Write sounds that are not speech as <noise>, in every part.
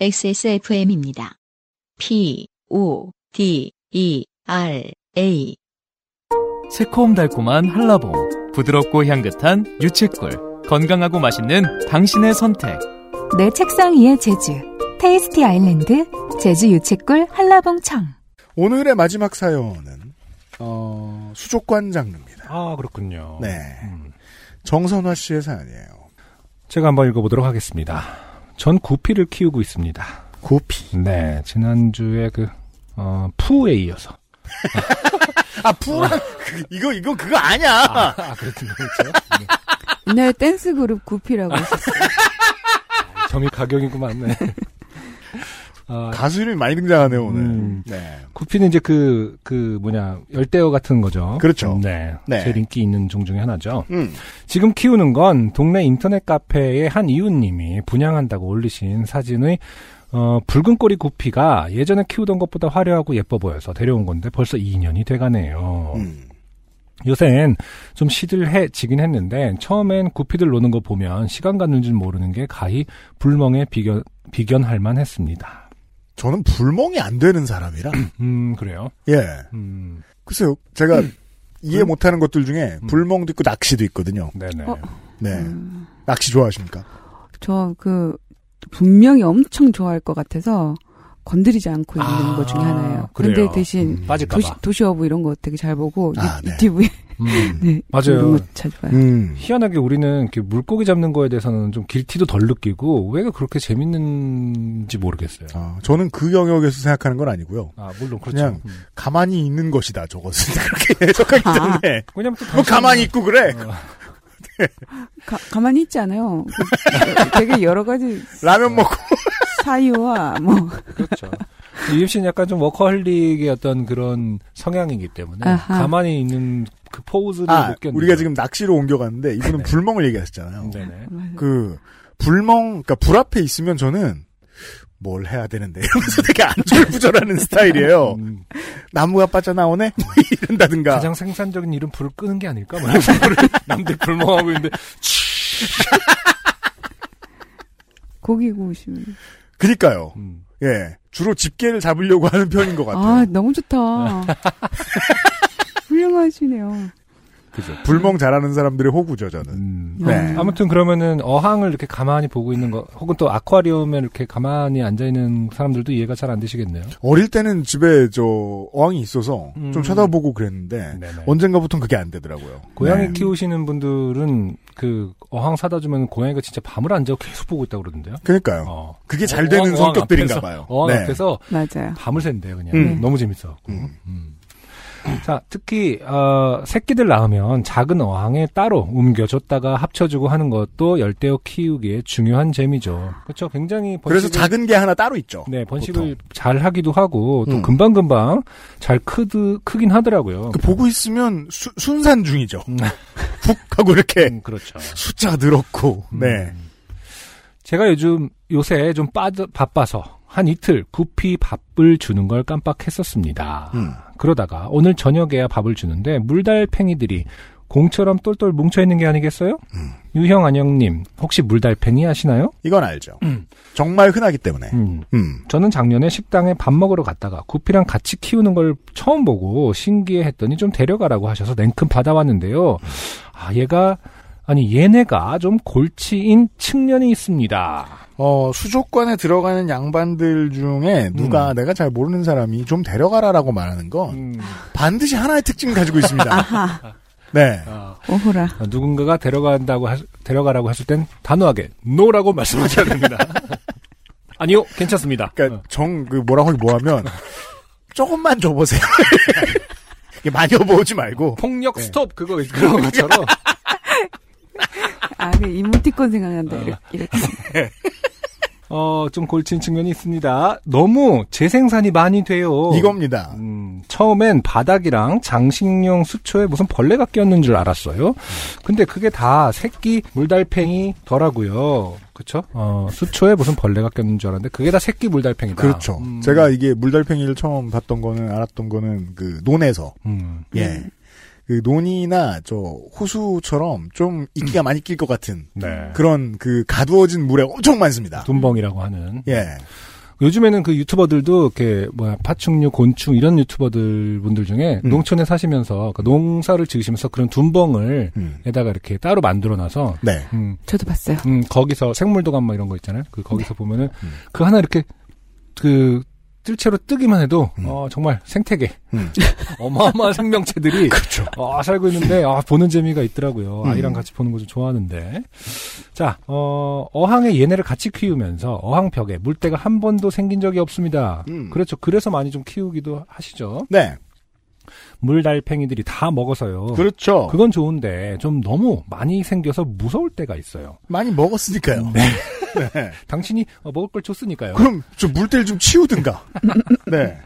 XSFM입니다. P, O, D, E, R, A. 새콤달콤한 한라봉, 부드럽고 향긋한 유채꿀, 건강하고 맛있는 당신의 선택. 내 책상 위의 제주. 테이스티 아일랜드 제주 유채꿀 한라봉청. 오늘의 마지막 사연은 어, 수족관 장르입니다. 아, 그렇군요. 네. 음. 정선화 씨의 사연이에요. 제가 한번 읽어보도록 하겠습니다. 전 구피를 키우고 있습니다. 구피. 네, 지난주에 그, 어, 푸에 이어서. <laughs> 아, 푸랑, 그, <laughs> 이거, 이거 그거 아니야! 아, 아 그렇군요. 그렇죠. 네. 옛날 댄스 그룹 구피라고 했었어요. <laughs> 점이 가격이구만. 네. 아, 가수 이름이 많이 등장하네요, 오늘. 음. 네. 구피는 이제 그, 그 뭐냐, 열대어 같은 거죠. 그렇죠. 네. 네. 제일 인기 있는 종 중에 하나죠. 음. 지금 키우는 건 동네 인터넷 카페의 한 이웃님이 분양한다고 올리신 사진의 어, 붉은 꼬리 구피가 예전에 키우던 것보다 화려하고 예뻐 보여서 데려온 건데 벌써 2년이 돼가네요. 음. 요새는 좀 시들해지긴 했는데 처음엔 구피들 노는 거 보면 시간 가는 줄 모르는 게 가히 불멍에 비견, 비견할 만했습니다. 저는 불멍이 안 되는 사람이라. <clears throat> 음 그래요. 예. 음 글쎄요, 제가 이해 못하는 것들 중에 불멍도 있고 낚시도 있거든요. 네네. 어? 네. 음, 낚시 좋아하십니까? 저 그 분명히 엄청 좋아할 것 같아서 건드리지 않고 있는 아, 것 중에 하나예요. 그래요. 근데 대신 음. 도시, 도시어부 이런 거 되게 잘 보고 아, 네. 유튜브에 음. 네, 맞아요. 이런 거 자주 봐요. 음. 희한하게 우리는 이렇게 물고기 잡는 거에 대해서는 좀 길티도 덜 느끼고 왜 그렇게 재밌는지 모르겠어요. 아, 저는 그 영역에서 생각하는 건 아니고요. 아 물론 그렇죠. 그냥 음. 가만히 있는 것이다, 저것은. <laughs> 그렇게 해석하기 아. 때문에. 왜냐면 또뭐 당신은- 가만히 있고 그래. 어, <laughs> 가, 가만히 있지 않아요. 그, 되게 여러 가지 라면 먹고. 사유와 뭐 그렇죠. 유입 씨는 약간 좀 워커홀릭의 어떤 그런 성향이기 때문에 아하. 가만히 있는 그 포즈를 아, 못 견디고 우리가 지금 낚시로 옮겨갔는데, 이분은 네. 불멍을 얘기하셨잖아요. 네네. 그, 불멍, 그니까 불 앞에 있으면 저는 뭘 해야 되는데, 이러면서 되게 안절부절하는 스타일이에요. 음, 나무가 빠져나오네? <laughs> 뭐 이런다든가. 가장 생산적인 일은 불을 끄는 게 아닐까? <laughs> 남들 불멍하고 있는데 고기 구우시면 그니까요. 음, 예. 주로 집게를 잡으려고 하는 편인 것 같아요. 아 너무 좋다. <laughs> 훌륭하시네요. 그죠. 불멍 잘하는 사람들의 호구죠, 저는. 음. 네. 아무튼 그러면은 어항을 이렇게 가만히 보고 있는 거 혹은 또 아쿠아리움에 이렇게 가만히 앉아 있는 사람들도 이해가 잘 안 되시겠네요. 어릴 때는 집에 저 어항이 있어서 음. 좀 쳐다보고 그랬는데 네네. 언젠가부터는 그게 안 되더라고요. 고양이 네. 키우시는 분들은 그 어항 사다 주면 고양이가 진짜 밤을 안 자고 계속 보고 있다 고 그러던데요. 그러니까요. 어. 그게 잘 어항, 되는 어항 성격들인가 앞에서, 봐요. 어항 네. 앞에서 맞아요. 밤을 샌대요, 그냥. 음. 너무 재밌어. 음. 음. 자, 특히 어, 새끼들 낳으면 작은 어항에 따로 옮겨줬다가 합쳐주고 하는 것도 열대어 키우기에 중요한 재미죠. 그렇죠. 굉장히 번식을, 그래서 작은 게 하나 따로 있죠. 네 번식을 보통. 잘 하기도 하고 또 음. 금방 금방 잘 크드 크긴 하더라고요. 그 보고 있으면 수- 순산 중이죠. 음. <laughs> 훅 하고 이렇게 음, 그렇죠. 숫자가 늘었고. 음. 네. 제가 요즘 요새 좀 빠져 바빠서 한 이틀 구피 밥을 주는 걸 깜빡했었습니다. 음. 그러다가 오늘 저녁에야 밥을 주는데 물달팽이들이 공처럼 똘똘 뭉쳐 있는 게 아니겠어요? 음. 유형 안영님 혹시 물달팽이 아시나요? 이건 알죠. 음. 정말 흔하기 때문에. 음. 음. 저는 작년에 식당에 밥 먹으러 갔다가 구피랑 같이 키우는 걸 처음 보고 신기해 했더니 좀 데려가라고 하셔서 냉큼 받아왔는데요. 아 얘가 아니 얘네가 좀 골치인 측면이 있습니다. 어, 수족관에 들어가는 양반들 중에 누가 내가 잘 모르는 사람이 좀 데려가라라고 말하는 건 음. 반드시 하나의 특징을 가지고 있습니다. 아하 네. 아, 오호라. 누군가가 데려간다고 하, 데려가라고 했을 땐 단호하게 no라고 말씀하셔야 됩니다. <laughs> 아니요, 괜찮습니다. 그러니까 어. 정그 뭐라고 뭐하면 조금만 줘보세요. <laughs> 이게 많이 업어오지 말고 폭력 네. 스톱 그거 그런 것처럼 <laughs> 아, 그 이모티콘 생각난다. 어. 이렇게. 이렇게. 어, 좀 골친 측면이 있습니다. 너무 재생산이 많이 돼요. 이겁니다. 음, 처음엔 바닥이랑 장식용 수초에 무슨 벌레가 꼈는 줄 알았어요. 근데 그게 다 새끼 물달팽이더라고요. 그쵸? 어, 수초에 무슨 벌레가 꼈는 줄 알았는데 그게 다 새끼 물달팽이다. 그렇죠. 음, 제가 이게 물달팽이를 처음 봤던 거는 알았던 거는 그 논에서 음, 예. 그 논이나 저 호수처럼 좀 이끼가 많이 낄 것 같은 네. 그런 그 가두어진 물에 엄청 많습니다. 둔벙이라고 하는. 예. 요즘에는 그 유튜버들도 이렇게 뭐야 파충류, 곤충 이런 유튜버들 분들 중에 음. 농촌에 사시면서 그 농사를 지으시면서 그런 둔벙을 음. 에다가 이렇게 따로 만들어놔서 네. 음, 저도 봤어요. 음, 거기서 생물도감 뭐 이런 거 있잖아요. 그 거기서 보면은 음. 그 하나 이렇게 그 뜰채로 뜨기만 해도 음. 어 정말 생태계 음. <laughs> 어마어마한 생명체들이 <laughs> 그렇죠. 어, 살고 있는데 아, 보는 재미가 있더라고요. 음. 아이랑 같이 보는 거 좀 좋아하는데 자 어, 어항에 얘네를 같이 키우면서 어항벽에 물때가 한 번도 생긴 적이 없습니다. 음. 그렇죠. 그래서 많이 좀 키우기도 하시죠. 네. 물달팽이들이 다 먹어서요. 그렇죠. 그건 좋은데 좀 너무 많이 생겨서 무서울 때가 있어요. 많이 먹었으니까요. 네. <laughs> <laughs> 당신이 어, 먹을 걸 줬으니까요. 그럼 좀 물때를 좀 치우든가. <laughs> 네.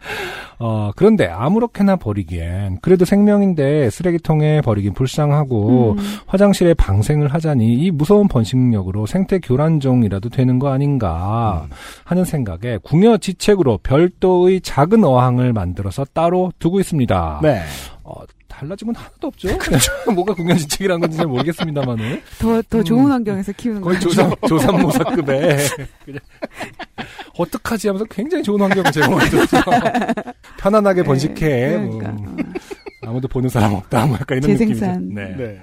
어, 그런데 아무렇게나 버리기엔 그래도 생명인데 쓰레기통에 버리긴 불쌍하고 음. 화장실에 방생을 하자니 이 무서운 번식력으로 생태 교란종이라도 되는 거 아닌가 하는 생각에 궁여 지책으로 별도의 작은 어항을 만들어서 따로 두고 있습니다. 네. 어, 달라진 건 하나도 없죠. <laughs> 뭐가 궁여 지책이란 건지 잘 모르겠습니다만은 더, 더 음. 좋은 환경에서 키우는 거의 거죠. 조삼 <laughs> 조삼모사급에 그냥 어떡하지 하면서 굉장히 좋은 환경을 제공해줬죠. <laughs> 편안하게 번식해. 뭐, 그러니까. 아무도 보는 사람 없다. 뭐 약간 이런 재생산. 느낌이죠. 네. 네.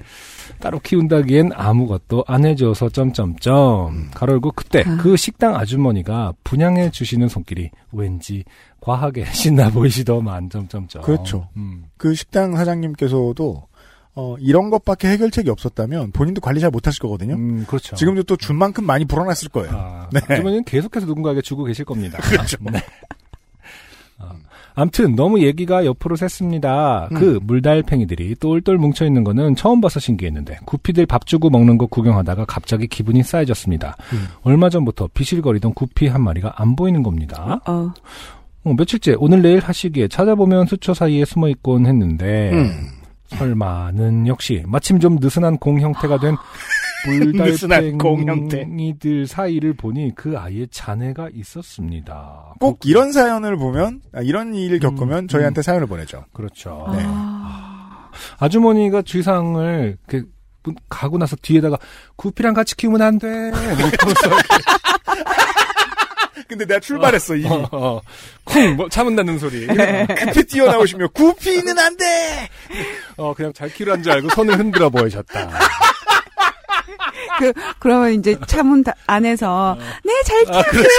따로 키운다기엔 아무것도 안 해줘서 점점점 가로열고 그때 아. 그 식당 아주머니가 분양해 주시는 손길이 왠지 과하게 <laughs> 신나 보이시더만 점점점. 그렇죠. 음. 그 식당 사장님께서도 어, 이런 것밖에 해결책이 없었다면 본인도 관리 잘 못하실 거거든요. 음, 그렇죠. 지금도 또 준 만큼 많이 불어났을 거예요. 아, 네. 아주머니는 계속해서 누군가에게 주고 계실 겁니다. <laughs> 그렇죠. 네. 어, 암튼 너무 얘기가 옆으로 샜습니다. 음. 그 물달팽이들이 똘똘 뭉쳐 있는 거는 처음 봐서 신기했는데 구피들 밥 주고 먹는 거 구경하다가 갑자기 기분이 싸해졌습니다. 음. 얼마 전부터 비실거리던 구피 한 마리가 안 보이는 겁니다. 어, 어, 며칠째 오늘 내일 하시기에 찾아보면 수초 사이에 숨어 있곤 했는데 음. 설마는 역시 마침 좀 느슨한 공 형태가 된. <laughs> 불달팽이들 사이를 보니 그 아이의 자네가 있었습니다. 꼭 이런 사연을 보면 아, 이런 일을 겪으면 음, 저희한테 사연을 보내죠. 그렇죠. 네. 아, 아주머니가 주상을 이렇게 가고 나서 뒤에다가 구피랑 같이 키우면 안 돼. <laughs> 근데 내가 출발했어 이미. 어, 어, 쿵 뭐, 참은다는 소리. 급히 뛰어나오시며 구피는 안 돼. 어 그냥 잘 키우란 줄 알고 손을 흔들어 보이셨다. 그, 그러면 이제 차문 다- 안에서, 네, 잘 키워. 아 그렇죠.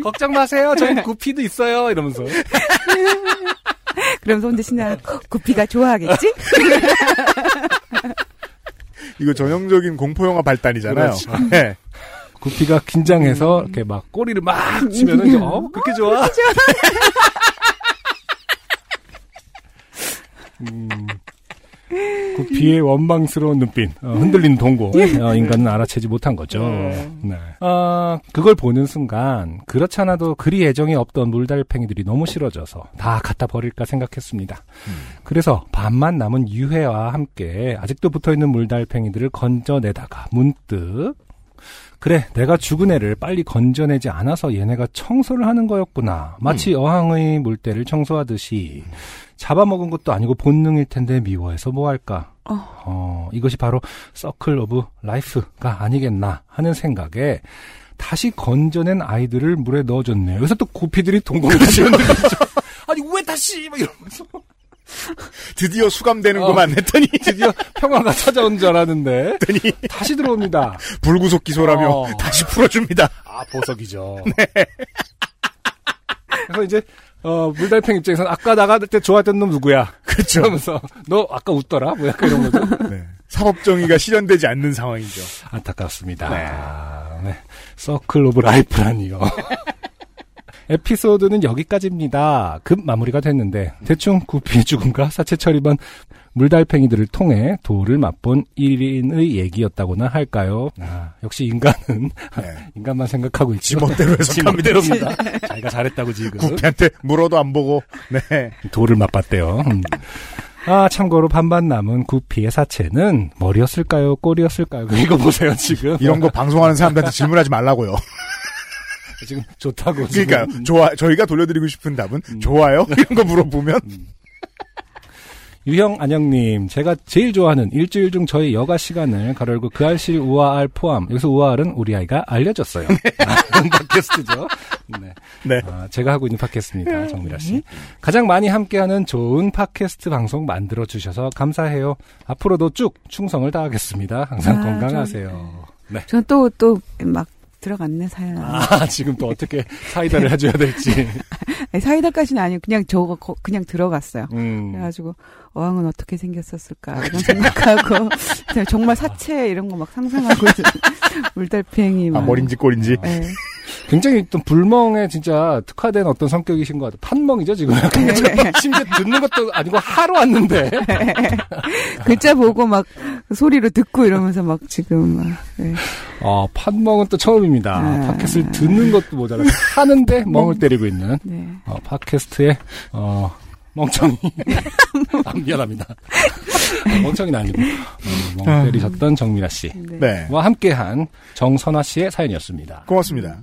<laughs> 걱정 마세요. 저희 구피도 있어요. 이러면서. 그러면서 혼자 신나, 구피가 좋아하겠지? <laughs> 이거 전형적인 공포 영화 발단이잖아요. 그렇죠. 네. 구피가 긴장해서 이렇게 막 꼬리를 막 치면은 이제 어 그렇게 좋아. 음, 구피의 원망스러운 눈빛, 어, 흔들리는 동고, 어, 인간은 알아채지 못한 거죠. 네. 어, 그걸 보는 순간 그렇잖아도 그리 애정이 없던 물달팽이들이 너무 싫어져서 다 갖다 버릴까 생각했습니다. 그래서 반만 남은 유해와 함께 아직도 붙어있는 물달팽이들을 건져내다가 문득 그래, 내가 죽은 애를 빨리 건져내지 않아서 얘네가 청소를 하는 거였구나. 마치 어항의 물때를 청소하듯이 잡아먹은 것도 아니고 본능일 텐데 미워해서 뭐 할까? 어. 어, 이것이 바로 circle of life가 아니겠나 하는 생각에 다시 건져낸 아이들을 물에 넣어줬네요. 여기서 또 구피들이 동공을 지었는 거죠. 아니, 왜 다시? 막 이러면서. 드디어 수감되는구만 했더니 드디어 평화가 찾아온 줄 알았는데. <laughs> 다시 들어옵니다. 불구속 기소라며 어. 다시 풀어줍니다. 아, 보석이죠. <laughs> 그래서 이제, 어, 물달팽 입장에서는 아까 나갈 때 좋아했던 놈 누구야? <laughs> 그렇죠. 그러면서, 너 아까 웃더라? 뭐 약간 이런 거죠. <laughs> 네. 사법 정의가 실현되지 않는 상황이죠. 안타깝습니다. 네. 아, 네. Circle of life라니요. <laughs> 에피소드는 여기까지입니다. 급 마무리가 됐는데 대충 구피의 죽음과 사체 처리반 물달팽이들을 통해 도를 맛본 1인의 얘기였다고나 할까요? 아, 역시 인간은 네. <laughs> 인간만 생각하고 있죠. 지멋대로 해석합니다. <laughs> 자기가 잘했다고 지금. 구피한테 물어도 안 보고 네. 돌을 맛봤대요. 음. 아, 참고로 반반 남은 구피의 사체는 머리였을까요? 꼬리였을까요? 이거 보세요, 지금. 이런 거 방송하는 사람들한테 질문하지 말라고요. 지금 좋다고. 그러니까 좋아 저희가 돌려드리고 싶은 답은 좋아요 이런 거 물어보면 유형 안녕님, 제가 제일 좋아하는 일주일 중 저희 여가 시간을 가로열고 그 알실 우아알 포함. 여기서 우아알은 우리 아이가 알려줬어요. <laughs> 아, 그런 팟캐스트죠. 네. 네. 아, 제가 하고 있는 팟캐스트입니다. 정미라 씨. 가장 많이 함께하는 좋은 팟캐스트 방송 만들어 주셔서 감사해요. 앞으로도 쭉 충성을 다하겠습니다. 항상 아, 건강하세요. 네. 저는 또, 또, 막, 들어갔네, 사연. 아, 지금 또 어떻게 사이다를 <laughs> 해줘야 될지. 아니, 사이다까지는 아니고, 그냥 저거, 거- 그냥 들어갔어요. 음. 그래가지고, 어항은 어떻게 생겼었을까, 이런 생각하고, <laughs> 정말 사체 이런 거 막 상상하고, 물달팽이. <laughs> 아, 막. 머린지 꼴인지. 네. 굉장히 또 불멍에 진짜 특화된 어떤 성격이신 것 같아요. 판멍이죠, 지금. <laughs> 심지어 듣는 것도 아니고 하루 왔는데. <laughs> 글자 보고 막 소리로 듣고 이러면서 막 지금 막. 네. 어, 판멍은 또 처음입니다. 아. 팟캐스트를 듣는 것도 모자라. 하는데 <laughs> 멍을 때리고 있는 네. 어, 팟캐스트의 어, 멍청이. 아, 미안합니다. 멍청이는 아니고 어, 멍 때리셨던 정민아 씨와 네. 함께한 정선아 씨의 사연이었습니다. 고맙습니다.